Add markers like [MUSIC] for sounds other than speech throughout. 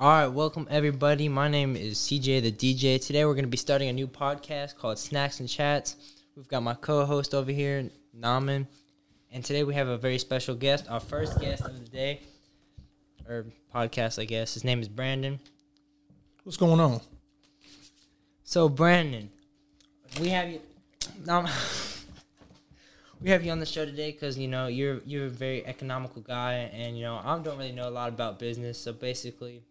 All right, welcome everybody. My name is CJ the DJ. Today we're going to be starting a new podcast called Snacks and Chats. We've got my co-host over here, Naman, and today we have a very special guest, our first guest of the day or podcast, I guess. His name is Brandon. What's going on? So, Brandon, we have you. Um, [LAUGHS] we have you on the show today because you know you're you're a very economical guy, and you know I don't really know a lot about business. So basically,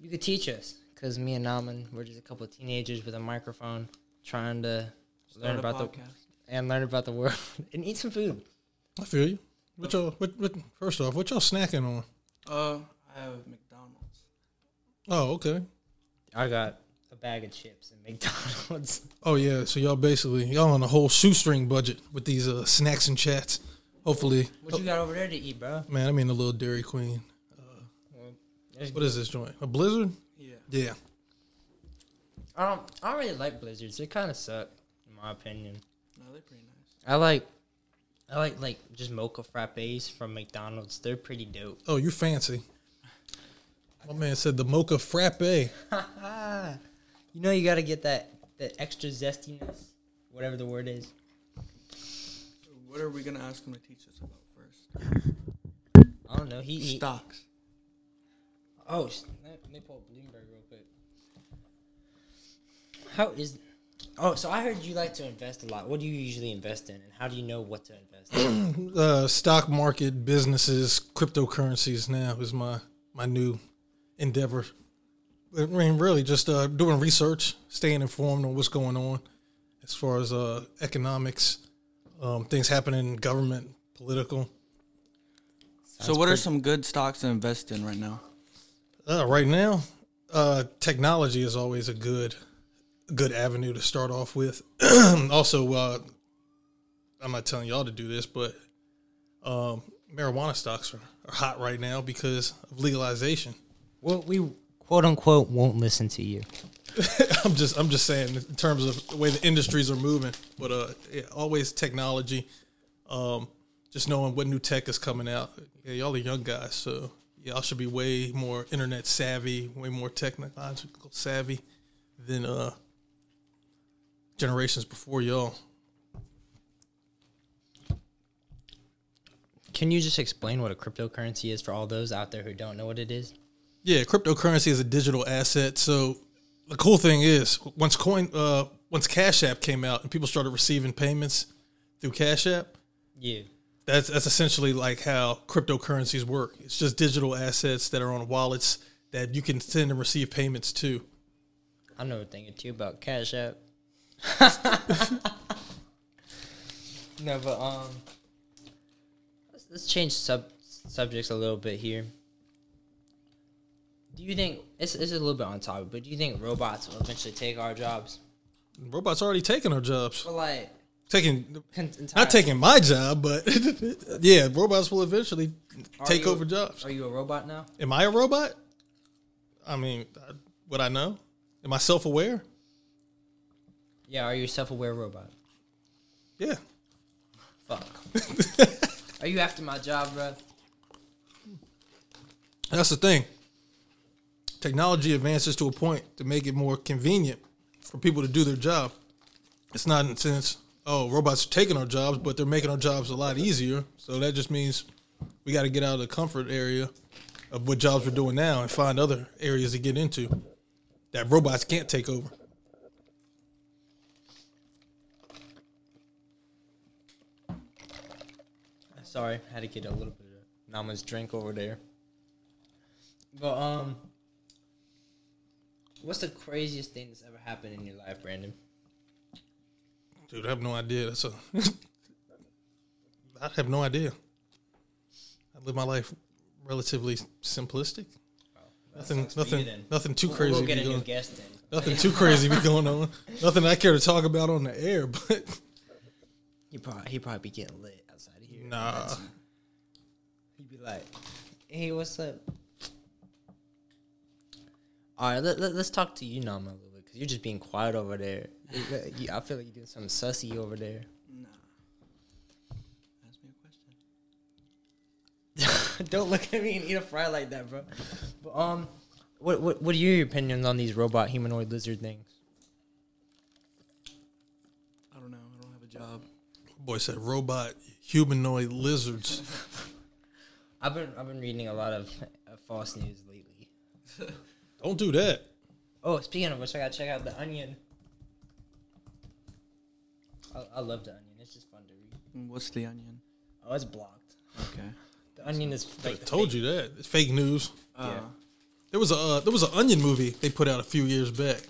you could teach us because me and Naman we're just a couple of teenagers with a microphone trying to learn Start a about the and learn about the world [LAUGHS] and eat some food. I feel you. What y'all? What, what, first off, what y'all snacking on? Uh, I have McDonald's. Oh, okay. I got a bag of chips and [LAUGHS] McDonald's. Oh yeah. So y'all basically y'all on a whole shoestring budget with these uh, snacks and chats. Hopefully, What you got over there to eat, bro? man. I mean, a little Dairy Queen. There's- What is this joint? A Blizzard? Yeah. Yeah. Um, I don't. I don't really like blizzards. They kind of suck, in my opinion. No, they're pretty nice. I like, I like like just mocha frappes from McDonald's. They're pretty dope. Oh, you fancy. My man said the mocha frappe. [LAUGHS] you know you gotta get that that extra zestiness, whatever the word is. What are we gonna ask him to teach us about first? I don't know. He, he Stocks. Oh, s- let let me pull up Bloomberg real quick. How is? Oh, so I heard you like to invest a lot. What do you usually invest in, and how do you know what to invest in? [CLEARS THROAT] Uh, stock market, businesses, cryptocurrencies. Now is my my new endeavor. I mean, really, just uh, doing research, staying informed on what's going on as far as uh, economics, um, things happening in government, political. so, what are some good stocks to invest in right now? Uh, right now, uh, technology is always a good good avenue to start off with. [CLEARS THROAT] also, uh, I'm not telling y'all to do this, but um, marijuana stocks are, are hot right now because of legalization. well, we quote unquote won't listen to you. [LAUGHS] I'm just I'm just saying in terms of the way the industries are moving, but uh, yeah, always technology. Um, just knowing what new tech is coming out. Yeah, y'all are young guys, so y'all should be way more internet savvy, way more technological savvy than uh generations before y'all. Can you just explain what a cryptocurrency is for all those out there who don't know what it is? Yeah, cryptocurrency is a digital asset. So the cool thing is, once coin, uh, once Cash App came out and people started receiving payments through Cash App, Yeah. That's that's essentially like how cryptocurrencies work. It's just digital assets that are on wallets that you can send and receive payments to. I know a thing or two about Cash App. [LAUGHS] no, but um, let's, let's change sub subjects a little bit here. Do you think it's, it's a little bit on topic, but do you think robots will eventually take our jobs? Robots already taking our jobs. But like, Taking con- not taking my job, but [LAUGHS] yeah, robots will eventually Are take you- over jobs. Are you a robot now? Am I a robot? I mean, would I know? Am I self aware? Yeah. Are you a self-aware robot? Yeah. Fuck. [LAUGHS] are you after my job, bro? That's the thing. Technology advances to a point to make it more convenient for people to do their job. It's not in the sense, oh, robots are taking our jobs, but they're making our jobs a lot easier. So that just means we got to get out of the comfort area of what jobs we're doing now and find other areas to get into that robots can't take over. Sorry, had to get a little bit of Nama's drink over there. But um, what's the craziest thing that's ever happened in your life, Brandon? Dude, I have no idea. That's a. [LAUGHS] I have no idea. I live my life relatively simplistic. Oh, nothing, for you nothing, nothing too crazy. We'll get a new guest in. nothing too crazy be going on. [LAUGHS] Nothing I care to talk about on the air, but [LAUGHS] He probably he probably be getting lit outside of here. nah. He'd be like, "Hey, what's up?" All right, let, let, us talk to you, Nama, a little bit, because you're just being quiet over there. You- you- I feel like you're doing something sussy over there. Nah. Ask me a question. [LAUGHS] Don't look at me and eat a fry like that, bro. But um, What what what are your opinions on these robot humanoid lizard things? I don't know. I don't have a job. Boy said robot humanoid lizards. [LAUGHS] I've been I've been reading a lot of uh, false news lately. [LAUGHS] Don't do that. Oh, speaking of which, I gotta check out the Onion. I, I love the Onion. It's just fun to read. Mm, What's the onion? Oh, it's blocked. Okay. The Onion is fake. I fake. told you that. It's fake news. Uh, Yeah. There was a uh, there was an Onion movie they put out a few years back,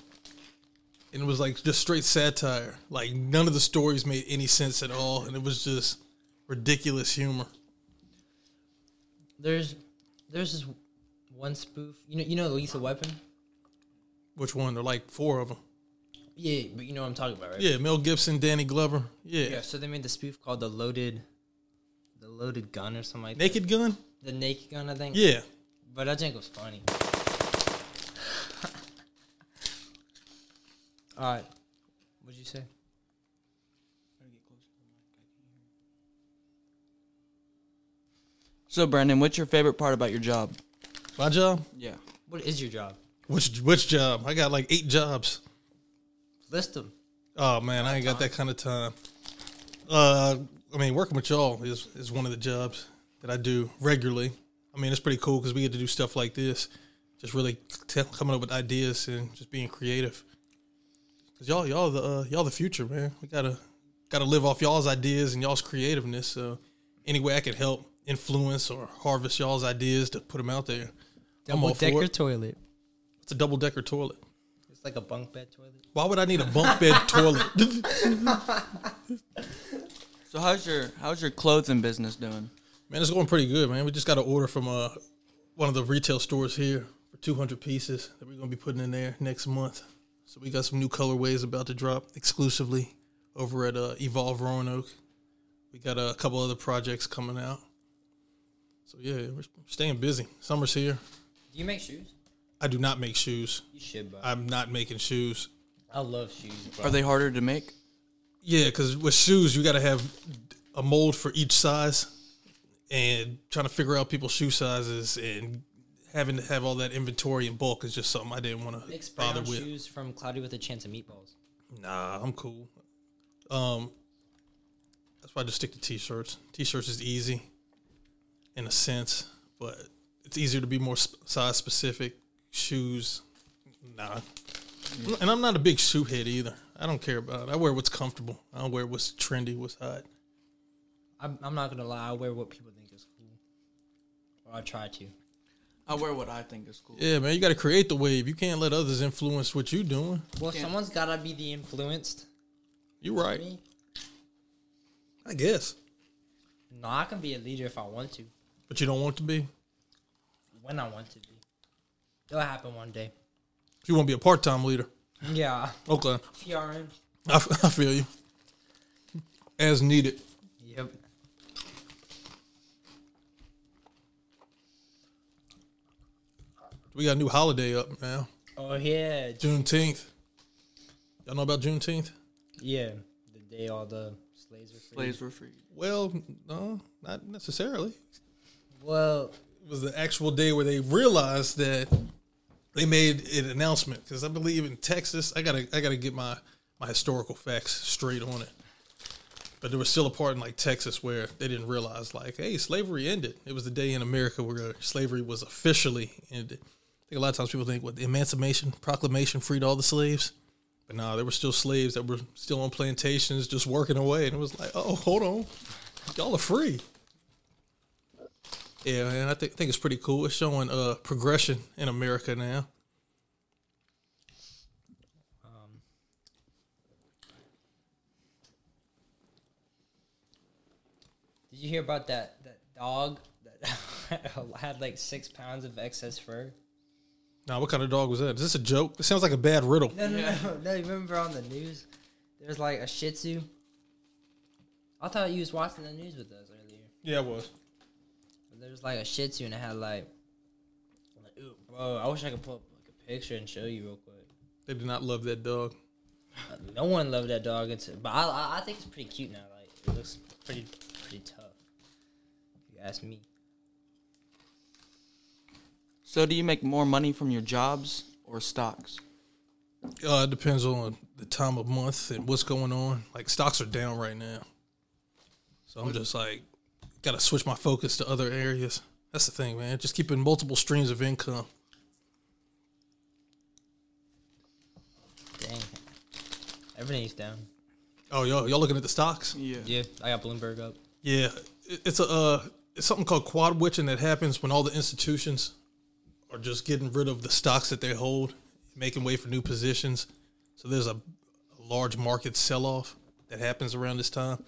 and it was like just straight satire. Like none of the stories made any sense at all, and it was just ridiculous humor. There's there's this one spoof. You know you know Lethal Weapon. Which one? There are like four of them. Yeah, but you know what I'm talking about, right? Yeah, Mel Gibson, Danny Glover. Yeah, Yeah. So they made the spoof called the loaded, the loaded gun or something like Naked Gun. The naked gun, I think. Yeah, But I think it was funny. [LAUGHS] All right. What'd you say? So, Brandon, what's your favorite part about your job? my job. Yeah. What is your job? Which which job? I got like eight jobs. List them. Oh man, I ain't got that kind of time. Uh, I mean, working with y'all is is one of the jobs that I do regularly. I mean, it's pretty cool because we get to do stuff like this, just really t- coming up with ideas and just being creative. Cause y'all, y'all the uh, y'all the future, man. We gotta gotta live off y'all's ideas and y'all's creativeness. So, any way I can help influence or harvest y'all's ideas to put them out there, I'm all Double for decker it. toilet. It's a double decker toilet. It's like a bunk bed toilet. Why would I need a bunk bed [LAUGHS] toilet? So, how's your how's your clothing business doing? Man, it's going pretty good, man. We just got an order from uh, one of the retail stores here for 200 pieces that we're going to be putting in there next month. So we got some new colorways about to drop exclusively over at uh, Evolve Roanoke. We got a couple other projects coming out. So yeah, we're staying busy. Summer's here. Do you make shoes? I do not make shoes. You should, bro. I'm not making shoes. I love shoes, bro. Are they harder to make? Yeah, because with shoes, you got to have a mold for each size, and trying to figure out people's shoe sizes and having to have all that inventory in bulk is just something I didn't want to Make bother with. shoes from Cloudy with a Chance of Meatballs. Nah, I'm cool. Um, that's why I just stick to t-shirts. T-shirts is easy, in a sense, but it's easier to be more size specific. Shoes, nah. And I'm not a big shoe head either. I don't care about it. I wear what's comfortable. I don't wear what's trendy, what's hot. I'm, I'm not gonna lie. I wear what people think is cool, or I try to. I wear what I think is cool. Yeah, man, you got to create the wave. You can't let others influence what you're doing. Well, Can't- someone's gotta be the influenced. You're right. Me? I guess, No, I can be a leader if I want to, but you don't want to be. when I want to be. It'll happen one day. You want to be a part-time leader. Yeah, Okay, PRN. I, f- I feel you. As needed. Yep. We got a new holiday up now. Oh yeah, Juneteenth. Y'all know about Juneteenth? yeah. The day all the slaves were free. Slaves were free. Well, no, not necessarily. Well, It was the actual day where they realized that they made an announcement. Because I believe in Texas, I gotta I gotta get my my historical facts straight on it. But there was still a part in like Texas where they didn't realize like, hey, slavery ended. It was the day in America where slavery was officially ended. I think a lot of times people think what the Emancipation Proclamation freed all the slaves. But no, there were still slaves that were still on plantations just working away. And it was like, oh, hold on. Y'all are free. Yeah, and I think think it's pretty cool. It's showing uh progression in America now. um, did you hear about that that dog that [LAUGHS] had like six pounds of excess fur? Now, what kind of dog was that? Is this a joke? It sounds like a bad riddle. No, no, no, no. You remember on the news? There's like a Shih Tzu. I thought you was watching the news with us earlier. Yeah, it was. But there was like a Shih Tzu and it had like, like ooh, bro. I wish I could pull up like a picture and show you real quick. They did not love that dog. Uh, No one loved that dog until, but I, I, I think it's pretty cute now. Like it looks pretty, pretty tough. If you ask me. So, do you make more money from your jobs or stocks? Uh, it depends on the time of month and what's going on. Like stocks are down right now, so I'm just like, gotta switch my focus to other areas. That's the thing, man. Just keeping multiple streams of income. Dang. Everything's down. Oh, y'all, y'all looking at the stocks? Yeah. Yeah, I got Bloomberg up. Yeah, it- it's a uh, it's something called quad witching that happens when all the institutions are just getting rid of the stocks that they hold, making way for new positions. So there's a, a large market sell off that happens around this time.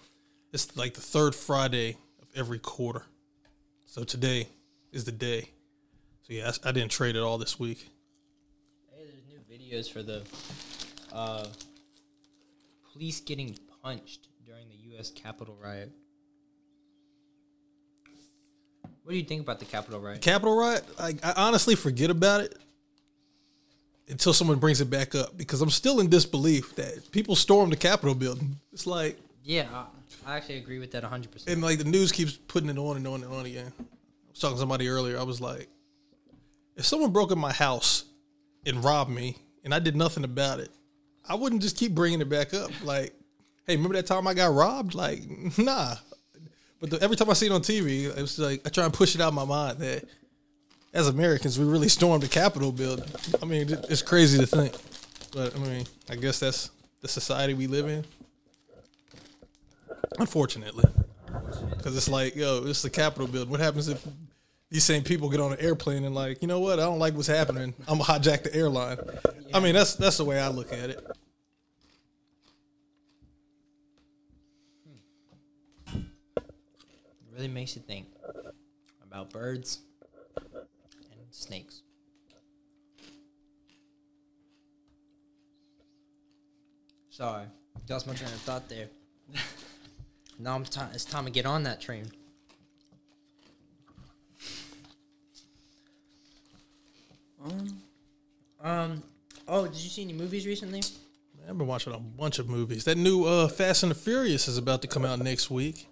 It's like the third Friday of every quarter. So today is the day. So yeah, I, I didn't trade at all this week. Hey, there's new videos for the uh, police getting punched during the U.S. Capitol riot. What do you think about the Capitol riot? Capitol riot, like I honestly forget about it until someone brings it back up because I'm still in disbelief that people stormed the Capitol building. It's like Yeah, I, actually agree with that 100%. and like the news keeps putting it on and on and on again. I was talking to somebody earlier. I was like, if someone broke in my house and robbed me and I did nothing about it, I wouldn't just keep bringing it back up. Like, hey, remember that time I got robbed? Like, [LAUGHS] nah. But the, every time I see it on TV, it's like I try and push it out of my mind that as Americans, we really stormed the Capitol building. I mean, it's crazy to think, but I mean, I guess that's the society we live in. Unfortunately, because it's like, yo, it's the Capitol building. What happens if these same people get on an airplane and like, you know what? I don't like what's happening. I'm gonna hijack the airline. I mean, that's that's the way I look at it. It really makes you think about birds and snakes. Sorry, lost my train of thought there. Now I'm ti it's time to get on that train. Um, Um. Oh, did you see any movies recently? I've been watching a bunch of movies. That new uh, Fast and the Furious is about to come out next week.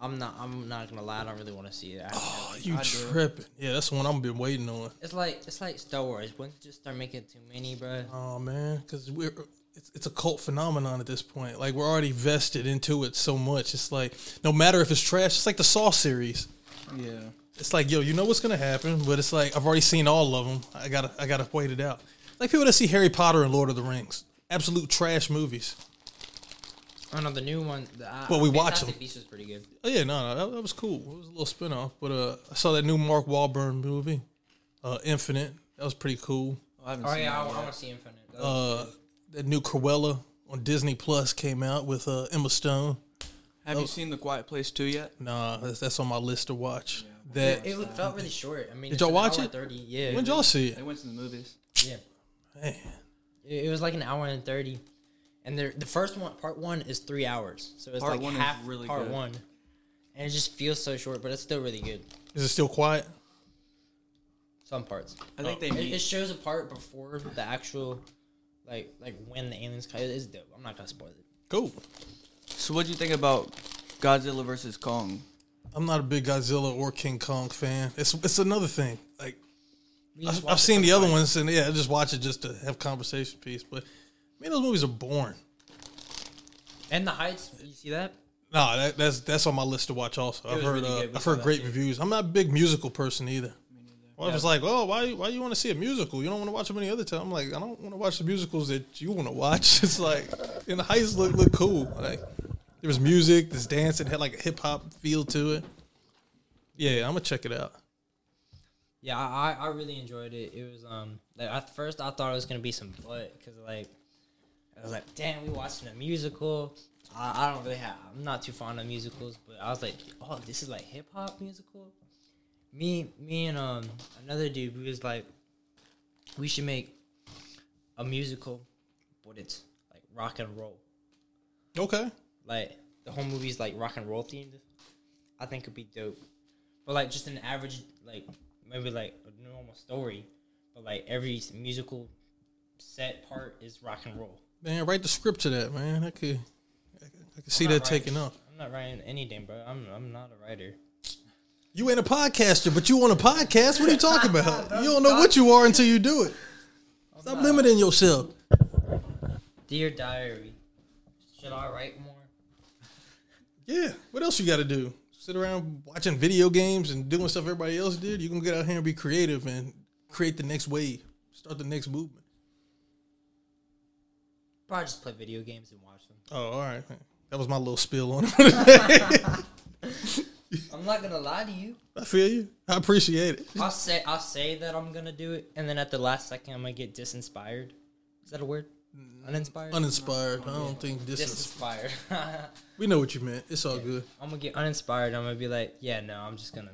I'm not. I'm not gonna lie. I don't really want to see it. I- Oh, you I do. tripping? Yeah, that's the one I've been waiting on. It's like it's like Star Wars. Once you just start making too many, bro. Oh man, because we're it's, it's a cult phenomenon at this point. Like we're already vested into it so much. It's like no matter if it's trash, it's like the Saw series. yeah. It's like yo, you know what's gonna happen, but it's like I've already seen all of them. I gotta I gotta wait it out. Like people that see Harry Potter and Lord of the Rings, absolute trash movies. Oh no, the new one. The, uh, Well, we watched Fantastic them. Beasts was pretty good. Oh yeah, no, no, that, that was cool. It was a little spinoff, but uh, I saw that new Mark Wahlberg movie, uh, Infinite. That was pretty cool. Oh, I haven't Oh seen yeah, I, that want to see Infinite. Uh, that new Cruella on Disney Plus came out with uh, Emma Stone. Have you seen The Quiet Place 2 yet? Nah, that's, that's on my list to watch. good. that it, it felt really short. I mean, Did y'all watch hour it? and Thirty. Yeah. when y'all see it? They went to the movies. Yeah. Man, It, it was like an hour and thirty, and the the first one, part one, is three hours. So it's Part like one is half really part good. one, and it just feels so short, but it's still really good. is it still quiet? Some parts. I think they It, it shows a part before the actual, like like when the aliens come. It's dope. I'm not gonna spoil it. Cool. So, what do you think about Godzilla versus Kong? I'm not a big Godzilla or King Kong fan. It's it's another thing. Like I've, I've seen the other fun. ones, and yeah, I just watch it just to have conversation piece. But man, those movies are boring. In the Heights. You see that? No, that, that's that's on my list to watch. Also, I've heard really uh, I've heard great too. reviews. I'm not a big musical person either. Well, if Yeah. it's like, oh, why why you want to see a musical? You don't want to watch them any other time. I'm like, I don't want to watch the musicals that you want to watch. [LAUGHS] It's like, In the Heights look look cool. Like there was music, there's dance, it had like a hip hop feel to it. Yeah, I'm gonna check it out. Yeah, I, I I really enjoyed it. It was um like at first I thought it was gonna be some butt because like I was like, damn, we watching a musical. I, I don't really have. I'm not too fond of musicals, but I was like, oh, this is like hip hop musical. Me me and um another dude we was like, we should make a musical, but it's like rock and roll. Okay, Like the whole movie's like rock and roll themed. I think it'd be dope. But like just an average like maybe like a normal story, but like every musical set part is rock and roll. man, write the script to that, man. I could I could, I could see that taking writing- off. I'm not writing anything, bro. I'm I'm not a writer. You ain't a podcaster, but you want a podcast. What are you [LAUGHS] talking about? You don't know what you are until you do it. Stop limiting yourself. Dear diary, should I write more? Yeah. What else you got to do? Sit around watching video games and doing stuff everybody else did. You can get out here and be creative and create the next wave, start the next movement. Probably just play video games and watch them. Oh, all right. That was my little spill on it. [LAUGHS] [LAUGHS] [LAUGHS] I'm not gonna lie to you. I feel you. I appreciate it. I'll say I'll say that I'm gonna do it, and then at the last second I'm gonna get disinspired. Is that a word? Mm. Uninspired. Uninspired. I don't think this is. disinspired. [LAUGHS] We know what you meant. It's all good. I'm gonna get uninspired. I'm gonna be like, yeah, no, I'm just gonna.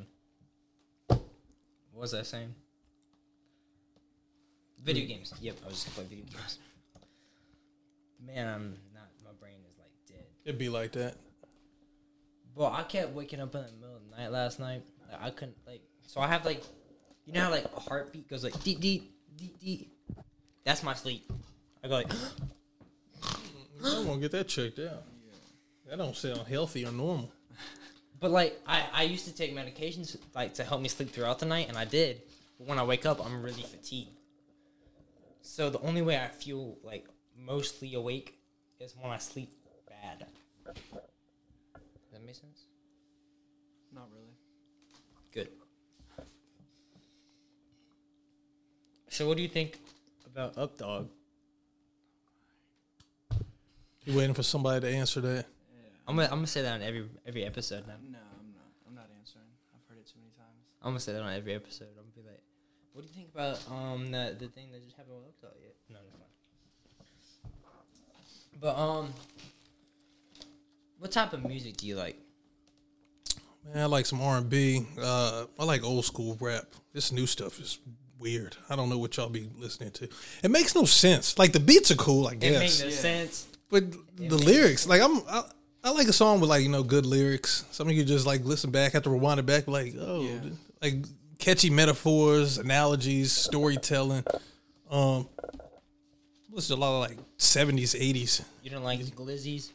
What was I saying? Video mm. games. Yep, I was just gonna play video games. Man, I'm not. My brain is like dead. It'd be like that. Bro, I kept waking up in the middle of the night last night. Like, I couldn't like. So I have like, you know how like a heartbeat goes like deep, deep, deep, deep. That's my sleep. I go like, [GASPS] I'm gonna get that checked out. That don't sound healthy or normal. but like I I used to take medications like to help me sleep throughout the night, and I did. But when I wake up, I'm really fatigued. So the only way I feel like mostly awake is when I sleep bad. Does that make sense? Not really. Good. So what do you think about Updog? You waiting for somebody to answer that? I'm gonna I'm gonna say that on every every episode now. No, I'm not. I'm not answering. I've heard it too many times. I'm gonna say that on every episode. I'm gonna be like, what do you think about um the the thing that just happened with Updog yet? No, no, fine. But um, what type of music do you like? Man, I like some R and B. Uh, I like old school rap. This new stuff is weird. I don't know what y'all be listening to. It makes no sense. Like the beats are cool, I It guess, makes no Yeah. sense. but the lyrics, like I'm, I, I like a song with like you know good lyrics. Something you just like listen back, have to rewind it back, like oh, Yeah. like catchy metaphors, analogies, storytelling. Um, listen to a lot of like seventies, eighties. You don't like glizzies?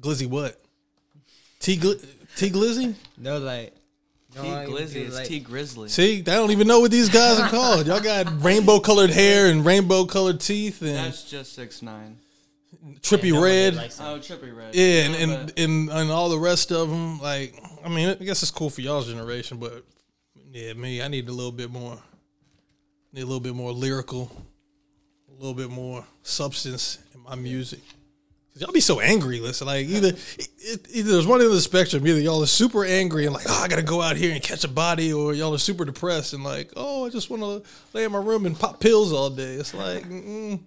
Glizzy what? T Gl- T Glizzy? No, like no, T Glizzy. dude, is like- Tee Grizzley. See, I don't even know what these guys are called. Y'all got [LAUGHS] rainbow colored hair and rainbow colored teeth and That's just six nine. trippy Yeah, red. Oh, Trippie Redd. Yeah, and, and, but- and and all the rest of them. Like, I mean, I guess it's cool for y'all's generation, but yeah, me, I need a little bit more. Need a little bit more lyrical, a little bit more substance in my music. Cause y'all be so angry. Listen, like either it, either there's one end of the spectrum. Either y'all are super angry and like, oh, I gotta go out here and catch a body, or y'all are super depressed and like, oh, I just want to lay in my room and pop pills all day. It's like, mm,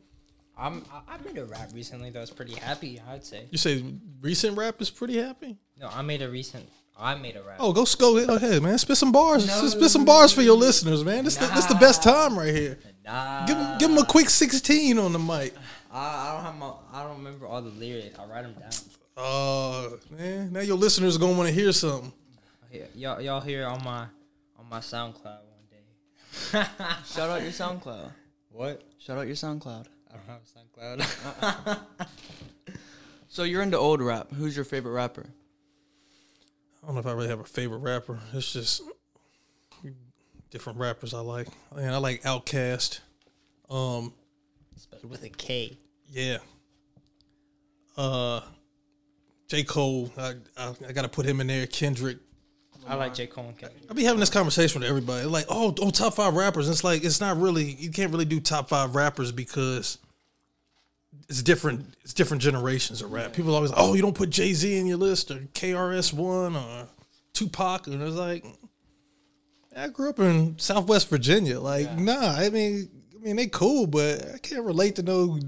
I'm I, made a rap recently that was pretty happy. I'd say. you say recent rap is pretty happy. No, I made a recent. I made a rap. Oh, go go go ahead, man. Spit some bars. No. Spit some bars for your listeners, man. This the, this the best time right here. Nah, Give give them a quick sixteen on the mic. I, I don't have my. I don't remember all the lyrics. I write them down. Oh man, now your listeners are gonna want to hear something. Yeah, y'all y'all hear on my on my SoundCloud one day. [LAUGHS] Shout out your SoundCloud. what? Shout out your SoundCloud. I don't have SoundCloud. [LAUGHS] So you're into old rap. Who's your favorite rapper? I don't know if I really have a favorite rapper. It's just different rappers I like. And I like Outkast. Um, Spelled with a K. yeah. Uh, J Cole. I I, I got to put him in there. Kendrick. I like J Cole and Kendrick. I be having this conversation with everybody. Like, oh, oh, top five rappers. It's like it's not really. You can't really do top five rappers because it's different. It's different generations of rap. People always, oh, you don't put Jay Z in your list or KRS One or Tupac, and it's like, I grew up in Southwest Virginia. Like, nah, I mean, I mean they cool, but I can't relate to no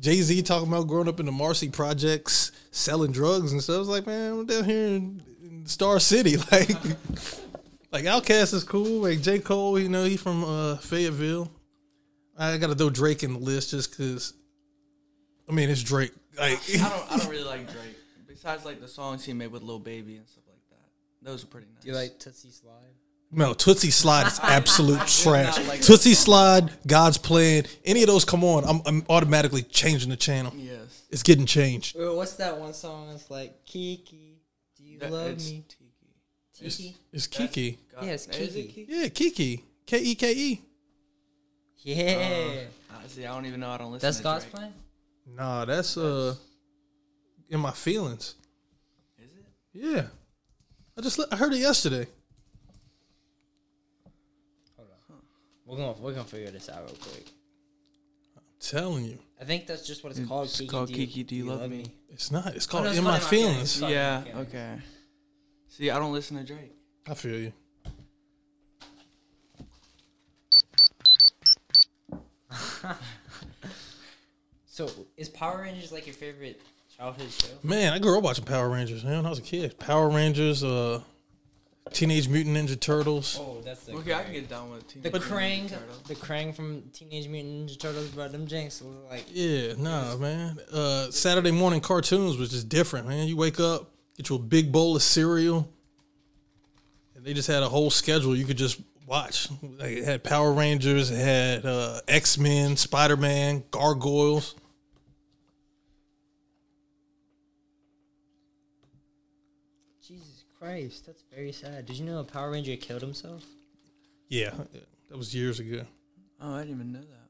Jay Z talking about growing up in the Marcy projects, selling drugs and stuff. It's like, man, I'm down here in, in Star City, [LAUGHS] like. Like Outkast is cool. Like J Cole, you know, he from uh, Fayetteville. I got to throw Drake in the list just because. I mean, it's Drake. Like, I don't. I don't [LAUGHS] really like Drake. Besides, like the songs he made with Lil Baby and stuff like that. Those are pretty nice. Do you like Toosie Slide? No, Toosie Slide is [LAUGHS] absolute trash. not like Toosie Slide, God's Plan, any of those come on, I'm, I'm automatically changing the channel. Yes. It's getting changed. Wait, what's that one song? It's like Kiki, do you That- love me? Tiki. It's, Tiki. it's Kiki. God- Yeah, it's Is it Kiki. Yeah, Kiki. K E K E. Yeah. Uh, see, I don't even know. I don't listen. That's to God's Drake. plan. Nah, that's uh, in my feelings. Is it? Yeah, I just I heard it yesterday. We're gonna we're gonna figure this out real quick. I'm telling you, I think that's just what it's, It's called. Kiki, called do Kiki, Do You Love Me? it's not. It's Oh, called no, it's in my In My Feelings. feelings. Yeah. okay. Okay. See, I don't listen to Drake. I feel you. [LAUGHS] So is Power Rangers like your favorite childhood show? Man, I grew up watching Power Rangers. Man, when I was a kid, Power Rangers, uh, Teenage Mutant Ninja Turtles. Oh, that's the Okay, I can get down with the Teenage Mutant Krang, Ninja Turtles. the Krang from Teenage Mutant Ninja Turtles, bro. Them Jinx was like Yeah, nah, man. Uh, Saturday morning cartoons was just different, man. You wake up, get you a big bowl of cereal, and they just had a whole schedule you could just watch. Like, it had Power Rangers, it had uh, X Men, Spider Man, Gargoyles. Jesus Christ. That's very sad. Did you know a Power Ranger killed himself? Yeah, that was years ago. Oh, I didn't even know that.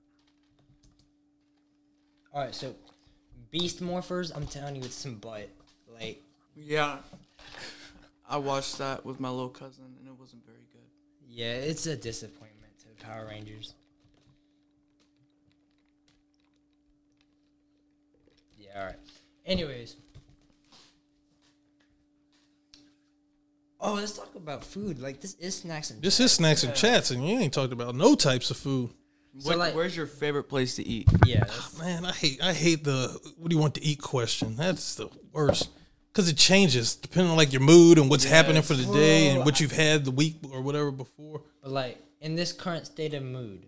All right, so Beast Morphers. I'm telling you, it's some butt. Like Yeah. I watched that with my little cousin, and it wasn't very good. Yeah, it's a disappointment to Power Rangers. Yeah, alright. Anyways. Oh, let's talk about food. Like this is snacks and This is snacks and chats, and you ain't talked about no types of food. So, What, like- where's your favorite place to eat? yeah. That's, Man, I hate I hate the what do you want to eat question. That's the worst because it changes depending on like your mood and what's happening for the day and what you've had the week or whatever before. but like in this current state of mood.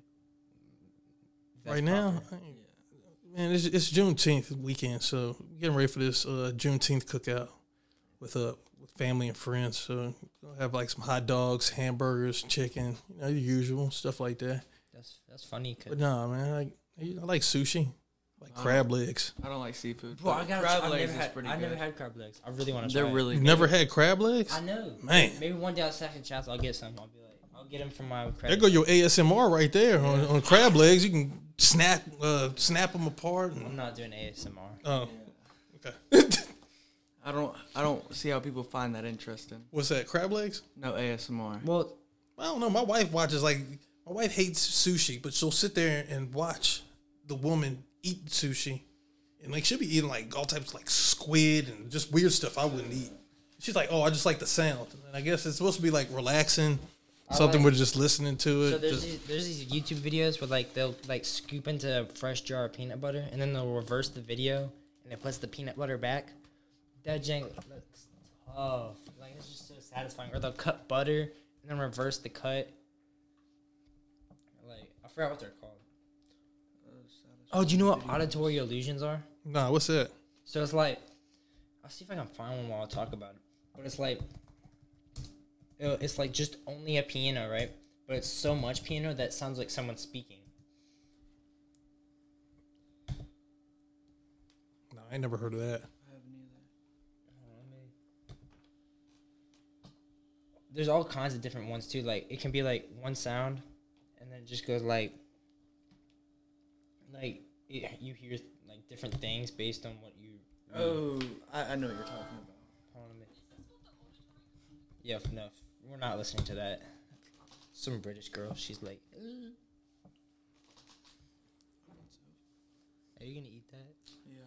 right now. I ain't- man, it's, it's Juneteenth weekend, so getting ready for this uh, Juneteenth cookout with uh with family and friends. So I'll have like some hot dogs, hamburgers, chicken, you know, the usual stuff like that. That's that's funny. Cause But nah, man, I, I like sushi, like crab legs. I don't like seafood. Bro, I got crab legs never is had, pretty I good. never had crab legs. I really want to. try. They're try really You've good. never had crab legs? I know, Man. Maybe one day I'll second chance. I'll get some. I'll be like, I'll get them from my crab. There go your ASMR right there on, on crab legs. You can snap uh, snap them apart. I'm not doing ASMR. oh, okay. [LAUGHS] I don't. I don't see how people find that interesting. What's that? Crab legs? No ASMR. Well, I don't know. My wife watches like my wife hates sushi, but she'll sit there and watch the woman eat sushi, and like she'll be eating like all types of like squid and just weird stuff I wouldn't eat. She's like, "Oh, I just like the sound," and I guess it's supposed to be like relaxing, something like- we're just listening to it. so there's just- these, there's these YouTube videos where like they'll like scoop into a fresh jar of peanut butter and then they'll reverse the video and it puts the peanut butter back. That jank looks tough. Like it's just so satisfying. Or they'll cut butter and then reverse the cut. Like I forgot what they're called. Oh, do you know what auditory illusions are? nah, what's that? So it's like, I'll see if I can find one while I talk about it. But it's like, uh, it's like just only a piano, right? But it's so much piano that it sounds like someone speaking. No, I ain't never heard of that. I haven't either. There's all kinds of different ones too. Like it can be like one sound, and then it just goes like, like it, you hear like different things based on what you. Oh, I, I know what you're talking about. Hold on a minute. Yeah, no, we're not listening to that. Some British girl. She's like, "Ugh." "Are you gonna eat that?" Yeah,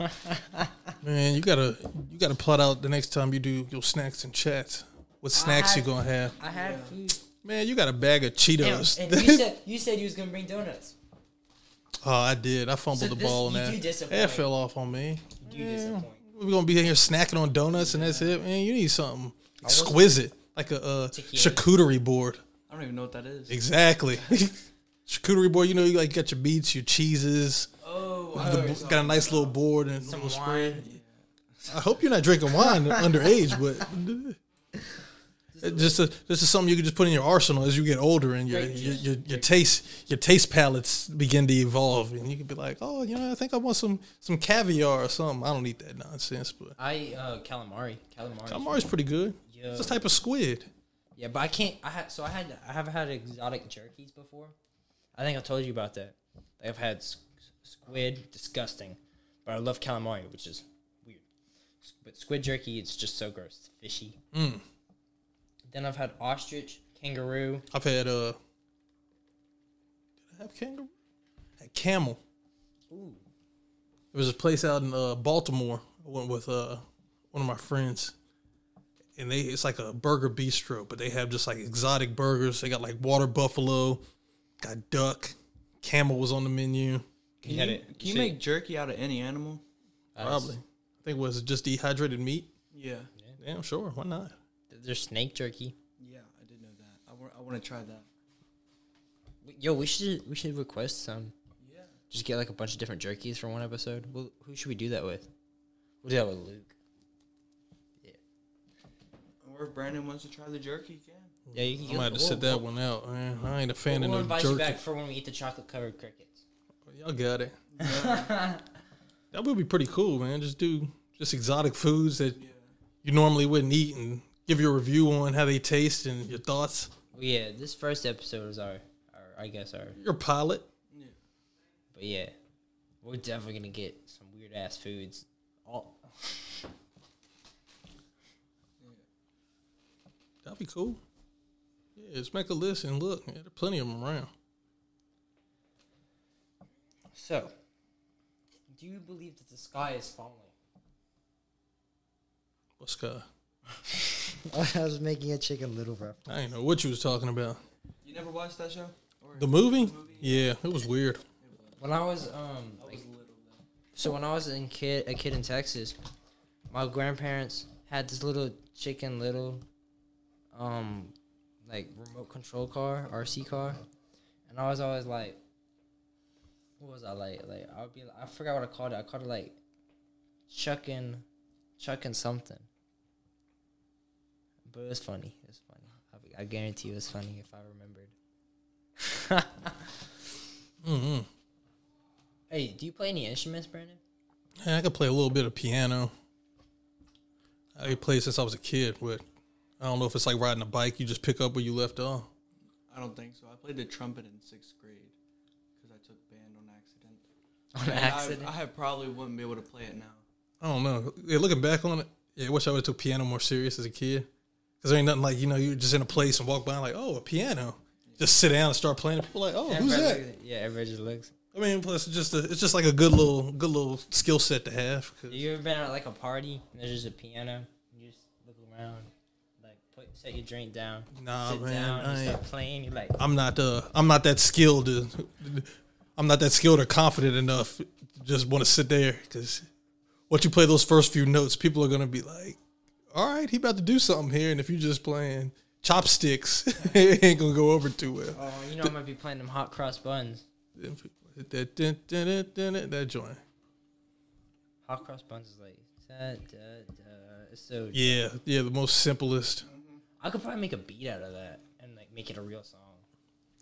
I am. [LAUGHS] Man, you gotta you gotta plot out the next time you do your snacks and chats. What snacks you gonna have? I had food. Man, you got a bag of Cheetos. and you [LAUGHS] said you said you was gonna bring donuts. oh, I did. I fumbled So the this- ball in you that. That fell off on me. You do disappoint. We're gonna be in here snacking on donuts and that's it. Man, you need something exquisite, like a uh, charcuterie board. I don't even know what that is. Exactly. [LAUGHS] charcuterie board. You know, you like got your meats, your cheeses. Oh, the, got a nice little board and Some little spread. wine. I hope you're not drinking wine [LAUGHS] underage, but it just a, this is something you can just put in your arsenal as you get older and your your, your, your taste your taste palates begin to evolve, and you can be like, oh, you know, I think I want some some caviar or something. I don't eat that nonsense, but I uh calamari. Calamari. calamari's pretty good. Yeah. It's a type of squid. Yeah, but I can't. I had so I had I have had exotic jerkies before. I think I told you about that. I've had s- squid, disgusting, but I love calamari, which is weird. But squid jerky, it's just so gross, it's fishy. Mm. Then I've had ostrich, kangaroo. I've had uh. Did I have kangaroo? I had camel. Ooh, There was a place out in uh, Baltimore. I went with uh, one of my friends, and they it's like a burger bistro, but they have just like exotic burgers. They got like water buffalo, got duck, camel was on the menu. Can You you, had it- can you make jerky out of any animal? Probably, I think it was just dehydrated meat. Yeah. Yeah, sure, why not? There's snake jerky. Yeah, I did know that. I want, I want to try that. Yo, we should we should request some. Yeah. Just get like a bunch of different jerkies for one episode. Well, who should we do that with? We'll do that with Luke. Yeah. Or if Brandon wants to try the jerky, he can. Yeah, you can. I might have to sit that one out. Man. I ain't a fan We'll, of no invite you jerky. back for when we eat the chocolate covered crickets. Oh, y'all got it. [LAUGHS] That would be pretty cool, man. Just do just exotic foods that Yeah. you normally wouldn't eat, and give your review on how they taste and your thoughts. Yeah, this first episode is our, our I guess our, Your pilot. Yeah. but yeah, we're definitely gonna get some weird ass foods. All That'd be cool. Yeah, just make a list and look. Yeah, there are plenty of them around. so. Do you believe that the sky is falling? What's [LAUGHS] guy? [LAUGHS] I was making a Chicken Little reference. I didn't know what you was talking about. You never watched that show? Or The movie? movie? Yeah, it was weird. When I was um, like, was little though. so when I was in kid a kid in Texas, my grandparents had this little Chicken Little, um, like remote control car, RC car, and I was always like, what was I like? Like I would be, I forgot what I called it. I called it like, chucking, chucking something. But it was funny. It was funny. I, I guarantee it was funny if I remembered. [LAUGHS] hmm hey, do you play any instruments, Brandon? Yeah, I could play a little bit of piano. I played since I was a kid, but I don't know if it's like riding a bike. You just pick up where you left off. I don't think so. I played the trumpet in sixth grade because I took band on accident. [LAUGHS] On And accident. I, I probably wouldn't be able to play it now. I don't know. Yeah, looking back on it, yeah, I wish I would have took piano more serious as a kid. Because there ain't nothing like, you know, you're just in a place and walk by and like, oh, a piano. Just sit down and start playing. People are like, oh, who's that? looks- Yeah, everybody just looks. I mean, plus it's just a, it's just like a good little good little skill set to have. You ever been at like a party and there's just a piano? You just look around, like put set your drink down, Nah, sit man, down, I and ain't- start playing. You're like, I'm not uh I'm not that skilled. To, I'm not that skilled or confident enough. To just want to sit there because once you play those first few notes, people are gonna be like, "All right, he about to do something here." And if you're just playing chopsticks, [LAUGHS] it ain't gonna go over too well. oh, you know I might be playing them hot cross buns. That joint. Hot cross buns is like, da, da, da. It's so. Yeah, yeah, the most simplest. I could probably make a beat out of that and like make it a real song.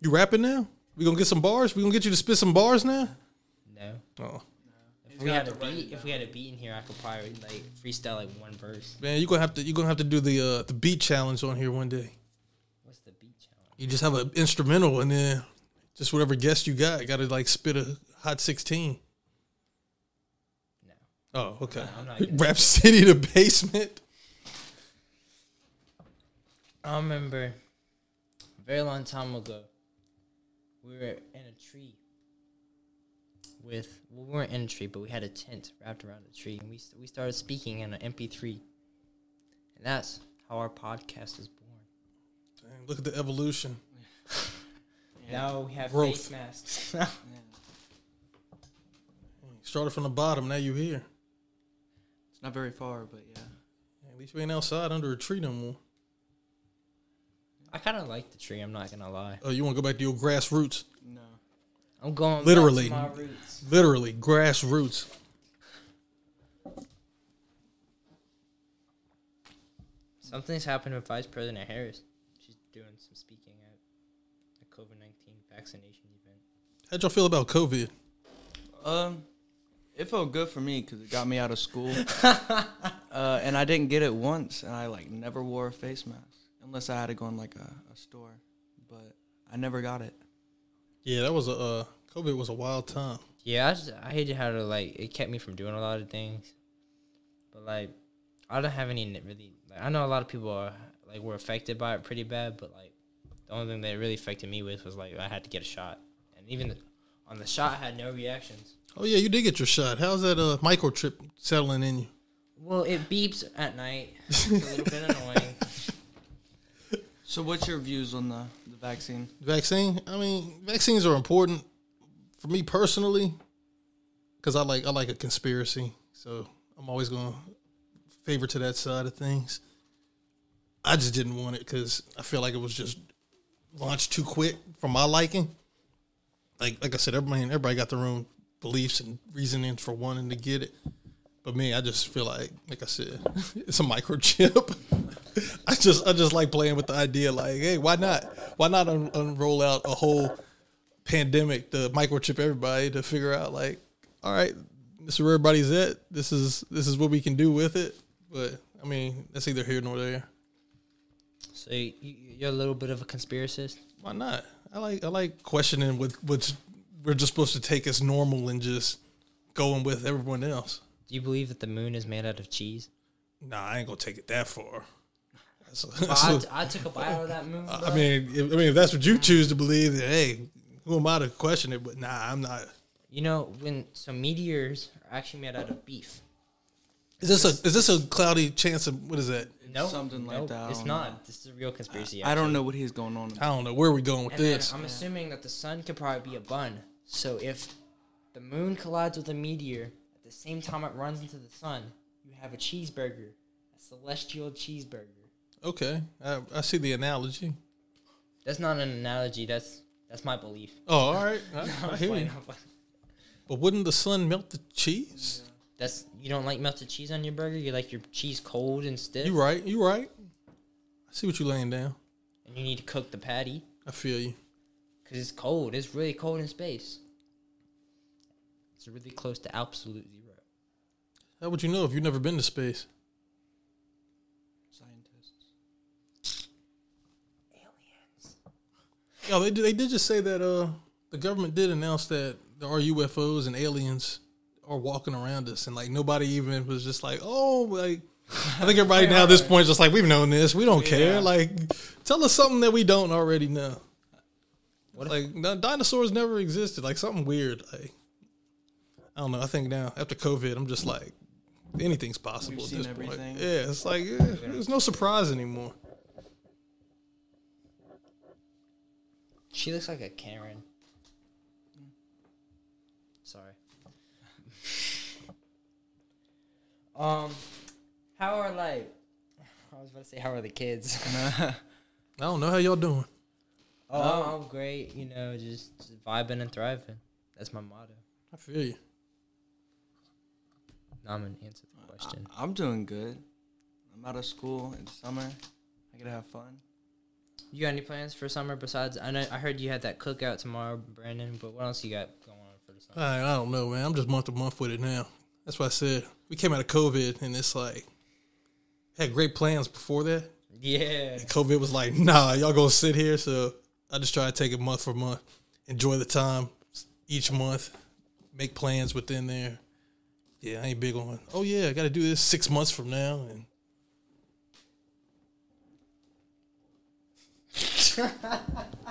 You rapping now? We gonna get some bars? We gonna get you to spit some bars now? No, Oh we had a have to write beat, if we had a beat in here, I could probably like freestyle like one verse. man, you gonna have to you gonna have to do the uh, the beat challenge on here one day. What's the beat challenge? You just have an instrumental and then just whatever guest you got, got to like spit a hot sixteen. No. Oh, okay. I'm not. [LAUGHS] Rap City the basement. I remember a very long time ago, we were in a tree with, well, we weren't in a tree, but we had a tent wrapped around a tree, and we, we started speaking in an MP3. And that's how our podcast is born. Dang, look at the evolution. Yeah. [LAUGHS] Now we have Growth. face masks. [LAUGHS] Yeah. Started from the bottom, now you here. It's not very far, but yeah. At least we ain't outside under a tree no more. I kind of like the tree, I'm not going to lie. Oh, you want to go back to your grassroots? No. I'm going Literally. back to my roots. Literally, grassroots. Something's happened with Vice President Harris. She's doing some speaking at a COVID 19 vaccination event. How'd y'all feel about COVID? Um, It felt good for me because it got me out of school, [LAUGHS] uh, and I didn't get it once, and I like never wore a face mask unless I had to go in like a, a store, but I never got it. Yeah, that was a uh, COVID was a wild time. Yeah, I, just, I hated how to like it kept me from doing a lot of things, but like I don't have any really. Like, I know a lot of people are like were affected by it pretty bad, but like the only thing that really affected me with was like I had to get a shot, and even the, on the shot I had no reactions. Oh yeah, you did get your shot. How's that uh, microchip settling in you? Well, it beeps at night. It's a little bit [LAUGHS] annoying. [LAUGHS] So, what's your views on the, the vaccine? Vaccine? I mean, vaccines are important for me personally because I like I like a conspiracy, so I'm always going to favor to that side of things. I just didn't want it because I feel like it was just launched too quick for my liking. Like like I said, everybody everybody got their own beliefs and reasonings for wanting to get it. But me, I just feel like, like I said, [LAUGHS] it's a microchip. [LAUGHS] I just, I just like playing with the idea, like, hey, why not? Why not un- unroll out a whole pandemic to microchip everybody to figure out, like, all right, this is where everybody's at. This is, this is what we can do with it. But I mean, that's either here nor there. So you, you're a little bit of a conspiracist. Why not? I like, I like questioning what, what's we're just supposed to take as normal and just going with everyone else. Do you believe that the moon is made out of cheese? Nah, I ain't gonna take it that far. That's a- Well, that's I, a- t- I took a bite out of that moon. I mean, if, I mean, if that's what you choose to believe, then hey, who am I to question it? But nah, I'm not. you know when so meteors are actually made out of beef. Is this a is this a cloudy chance of what is that? No, something like that, It's don't know. This is a real conspiracy. I don't know what he's going on. I don't know where are we going with And this. I'm assuming that the sun could probably be a bun. So if the moon collides with a meteor at the same time it runs into the sun, you have a cheeseburger, a celestial cheeseburger. Okay, I, I see the analogy. That's not an analogy. That's that's my belief. Oh, all right, [LAUGHS] I, I I'm hear playing, you. But wouldn't the sun melt the cheese? That's you don't like melted cheese on your burger. You like your cheese cold and stiff, You right, you right. I see what you're laying down. and you need to cook the patty I feel you. because it's cold. It's really cold in space. It's really close to absolute zero. How would you know if you've never been to space? Scientists. Aliens. Yeah, they did, they did just say that uh the government did announce that there are UFOs and aliens are walking around us, and like nobody even was just like, oh, like I think everybody now at this point is just like we've known this, we don't care. Yeah. Like, tell us something that we don't already know. What if- like no, dinosaurs never existed, like something weird. Like I don't know. I think now after COVID, I'm just like anything's possible We've at this point. everything. Yeah, it's like eh, there's no surprise anymore. She looks like a Karen. Sorry. [LAUGHS] um, how are like? I was about to say how are the kids? [LAUGHS] I don't know how y'all doing. oh, I'm, I'm great. You know, just, just vibing and thriving. That's my motto. I feel you. Now I'm gonna answer the question. I, am doing good. I'm out of school in summer. I get to have fun. You got any plans for summer besides? I know I heard you had that cookout tomorrow, Brandon. But what else you got going on for the summer? I, I don't know, man. I'm just month to month with it now. That's why I said we came out of COVID and it's like had great plans before that. Yeah. COVID was like, nah, y'all gonna sit here. So I just try to take it month for month, enjoy the time each month, make plans within there. Yeah, I ain't big on. Oh yeah, I got to do this six months from now, and [LAUGHS]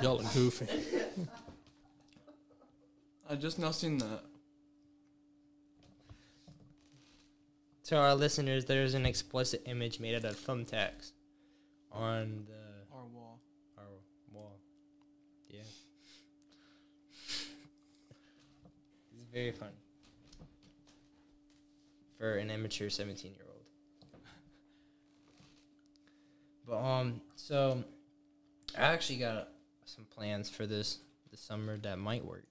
y'all are goofy. [LAUGHS] I just now seen that. To our listeners, there's an explicit image made out of thumbtacks on the Our wall. our wall. Yeah. [LAUGHS] it's very funny. For an immature 17 year old. But, um, so I actually got some plans for this this summer that might work.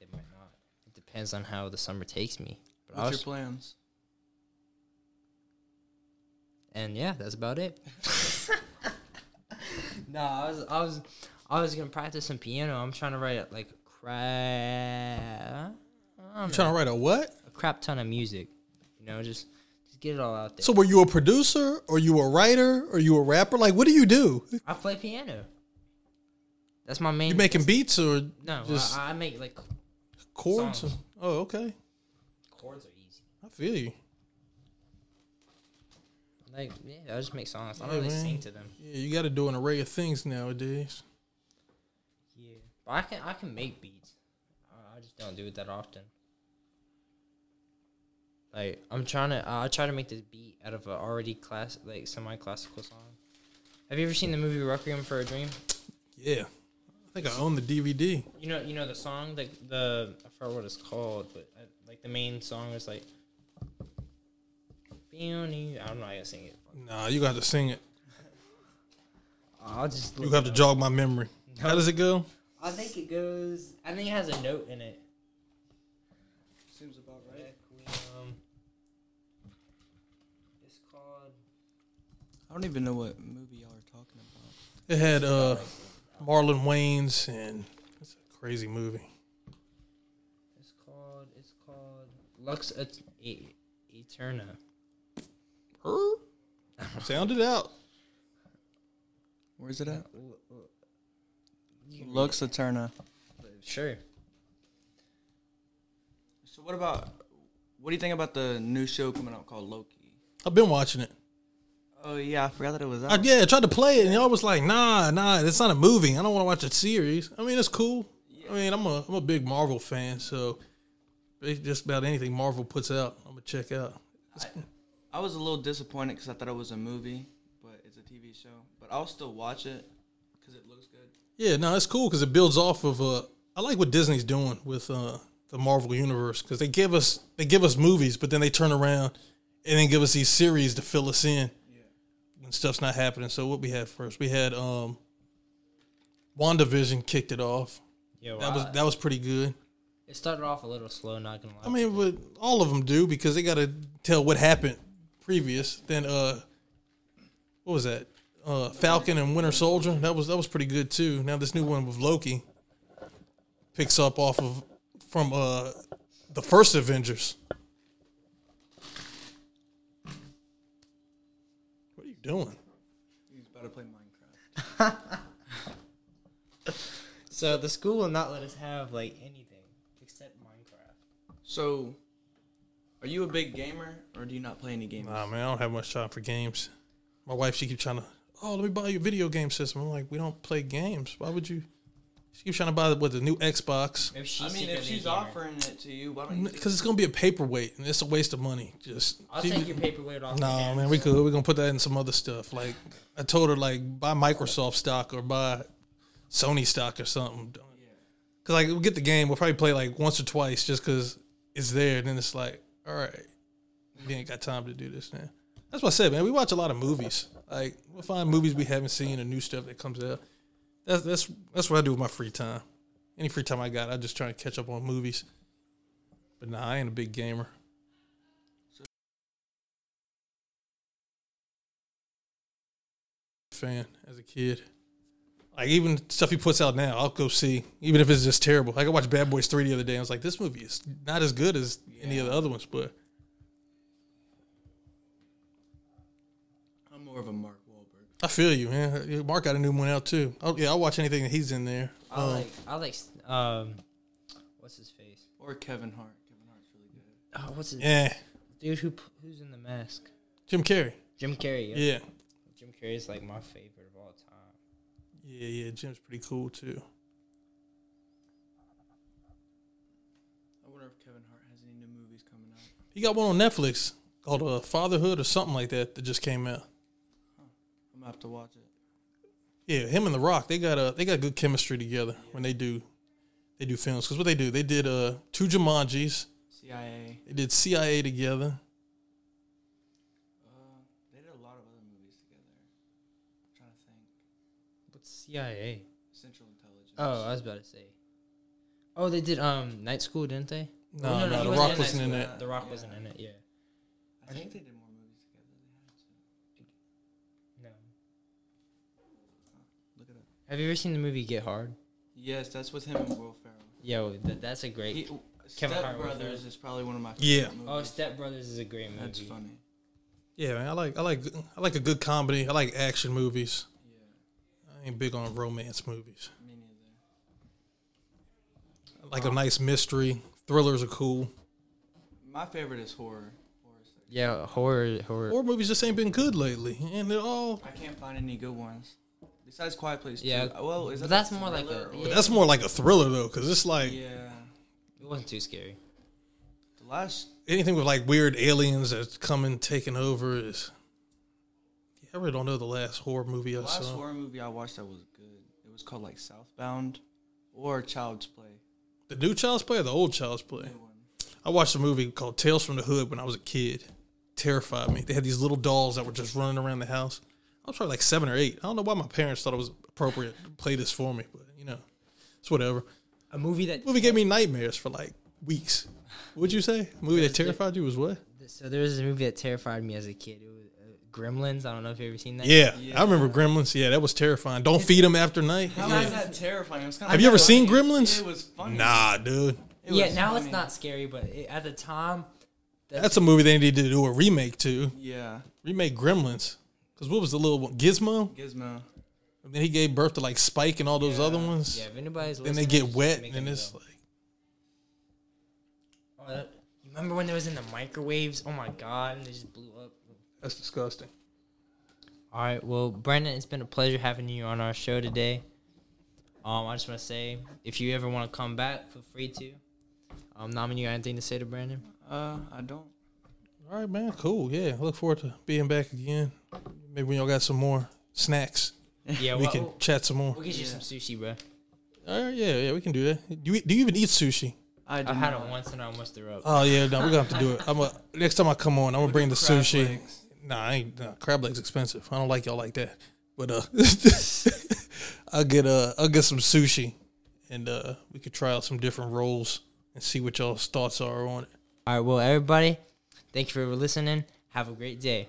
It might not. It depends on how the summer takes me. But What's was- your plans? and yeah, that's about it. [LAUGHS] no, I was I was I was gonna practice some piano. I'm trying to write like a cra- I'm trying to write a what? Crap ton of music. You know, just just get it all out there. So were you a producer or you a writer or you a rapper? Like what do you do? I play piano. That's my main. You making beats or no? just I, I make like chords? songs. Oh, okay. chords are easy. I feel you. Like yeah, I just make songs. I Yeah, don't really man. sing to them. Yeah, you got to do an array of things nowadays. Yeah, but I can I can make beats. I just don't do it that often. Like I'm trying to uh, I try to make this beat out of an already class like semi classical song. Have you ever seen the movie Requiem for a Dream? Yeah. I think I own the DVD. You know you know the song like the I forgot what it's called, but uh, like the main song is like. Peony. I don't know. how to sing it. Nah, you got to sing it. [LAUGHS] I'll just. You have to jog my memory. How does it go? I think it goes. I think it has a note in it. Seems about Requiem. It's called. I don't even know what movie y'all are talking about. It had uh, Marlon Wayans, and it's a crazy movie. It's called. It's called Lux Et- E- Eterna. Her? [LAUGHS] Sound it out. Where's it at? You Lux Aeterna. Sure. So what about what do you think about the new show coming out called Loki? I've been watching it. Oh yeah, I forgot that it was I, yeah, I tried to play it, and y'all was like, "Nah, nah, it's not a movie. I don't want to watch a series." I mean, it's cool. I mean, I'm a I'm a big Marvel fan, so just about anything Marvel puts out, I'm gonna check out. I was a little disappointed because I thought it was a movie, but it's a TV show. But I'll still watch it because it looks good. Yeah, no, it's cool because it builds off of. Uh, I like what Disney's doing with uh, the Marvel universe because they give us they give us movies, but then they turn around and then give us these series to fill us in when stuff's not happening. So what we had first, we had um, WandaVision kicked it off. Yeah, That was that was pretty good. It started off a little slow. Not gonna lie. I mean, but all of them do because they got to tell what happened previous. Then uh, what was that? Uh, Falcon and Winter Soldier. That was that was pretty good too. Now this new one with Loki picks up off of from uh the first Avengers. What are you doing? He's about to play Minecraft. [LAUGHS] so the school will not let us have like anything except Minecraft. So, are you a big gamer or do you not play any games? Nah, man, I don't have much time for games. My wife, she keeps trying to, oh, let me buy you a video game system. I'm like, we don't play games. Why would you? She keeps trying to buy the, what, the new Xbox Maybe she's I mean, if she's gamer. offering it to you, why don't you? because it's gonna be a paperweight and it's a waste of money. Just I'll she- take your paperweight off. No, your hands. man, we could. We're gonna put that in some other stuff. Like I told her, like buy Microsoft stock or buy Sony stock or something. Cause like we'll get the game, we'll probably play like once or twice just cause it's there. And then it's like, all right, we ain't got time to do this now. That's what I said, man. We watch a lot of movies. Like we'll find movies we haven't seen or new stuff that comes out. That's that's that's what I do with my free time. Any free time I got, I just try to catch up on movies. But nah, I ain't a big gamer. fan as a kid. Like even stuff he puts out now, I'll go see, even if it's just terrible. Like I watched Bad Boys Three the other day. I was like, this movie is not as good as any of the other ones, but I'm more of a Mark. I feel you, man. Mark got a new one out too. Oh yeah, I'll watch anything that he's in there. I Um, like. I like. Um, what's his face? Or Kevin Hart. Kevin Hart's really good. Oh, what's his yeah, dude? Who who's in the mask? Jim Carrey. Jim Carrey. Yeah. Yeah, Jim Carrey is like my favorite of all time. yeah, yeah. Jim's pretty cool too. I wonder if Kevin Hart has any new movies coming out. He got one on Netflix called uh, Fatherhood or something like that that just came out. I'm gonna have to watch it. Yeah, him and The Rock, they got a they got good chemistry together when they do they do films. Because what they do, they did uh two Jumanjis, CIA. they did CIA together. Uh, they did a lot of other movies together. I'm trying to think. What's CIA? Central Intelligence. Oh, I was about to say. Oh, they did um Night School, didn't they? No, Oh, no, he The wasn't Rock in wasn't Night in it. The Rock Yeah. wasn't in it. Yeah. I think they did Have you ever seen the movie Get Hard? Yes, that's with him and Will Ferrell. Yo, th- that's a great. He, Kevin Step Hart was Brothers there. is probably one of my favorite Yeah. favorite Oh, movies. Step Brothers is a great movie. That's funny. Yeah, man. I like I like I like a good comedy. I like action movies. Yeah, I ain't big on romance movies. me neither. I like a um, nice mystery. Thrillers are cool. My favorite is horror. Horror section. Yeah, horror, horror. Horror movies just ain't been good lately, and they're all. I can't find any good ones. Besides Quiet Place. Yeah, 2. Well, is that but that's the more like a- yeah. But that's more like a thriller though, because it's like Yeah. It wasn't too scary. The last. anything with like weird aliens that's coming taking over is. I really don't know the last horror movie The I last saw. horror movie I watched that was good. It was called like Southbound or Child's Play. The new Child's Play or the old Child's Play? I watched a movie called Tales from the Hood when I was a kid. Terrified me. They had these little dolls that were just running around the house. I was probably like seven or eight. I don't know why my parents thought it was appropriate to play this for me, but you know, it's whatever. A movie that movie gave me nightmares for like weeks. What'd you say? A movie that terrified you was what? So there was a movie that terrified me as a kid. It was uh, Gremlins. I don't know if you ever seen that. Yeah, Yeah. I remember Gremlins. Yeah, that was terrifying. Don't feed them after night. How Yeah. is that terrifying? It was kinda Have you ever funny. seen Gremlins? It was funny. Nah, dude. It yeah. was Now it's not scary, but it, at the time, that- That's a movie they need to do a remake to. Yeah. Remake Gremlins. Because what was the little one? Gizmo? Gizmo. And then he gave birth to like Spike and all those Yeah. other ones. yeah. If anybody's Then they get wet and it it's go. like Oh, that- you remember when there was in the microwaves? Oh my god, and they just blew up. that's disgusting. All right, well, Brandon, it's been a pleasure having you on our show today. Um, I just want to say, if you ever want to come back, feel free to. Um, Naman, you got anything to say to Brandon? Uh, I don't. All right, man. Cool. Yeah. I look forward to being back again. Maybe when y'all got some more snacks, Yeah, we well, can we'll, chat some more. we'll get you Yeah. some sushi, bro. All right. Yeah. Yeah. We can do that. Do you, do you even eat sushi? I, I had not. it once and I almost threw up. Oh yeah. No, we're gonna have to do it. I'm a, next time I come on, I'm gonna bring the Crab sushi. legs. Nah, I ain't. Nah, crab legs expensive. I don't like y'all like that. But uh, [LAUGHS] I'll get uh, I'll get some sushi, and uh, we could try out some different rolls and see what y'all's thoughts are on it. All right, well, everybody, thank you for listening. Have a great day.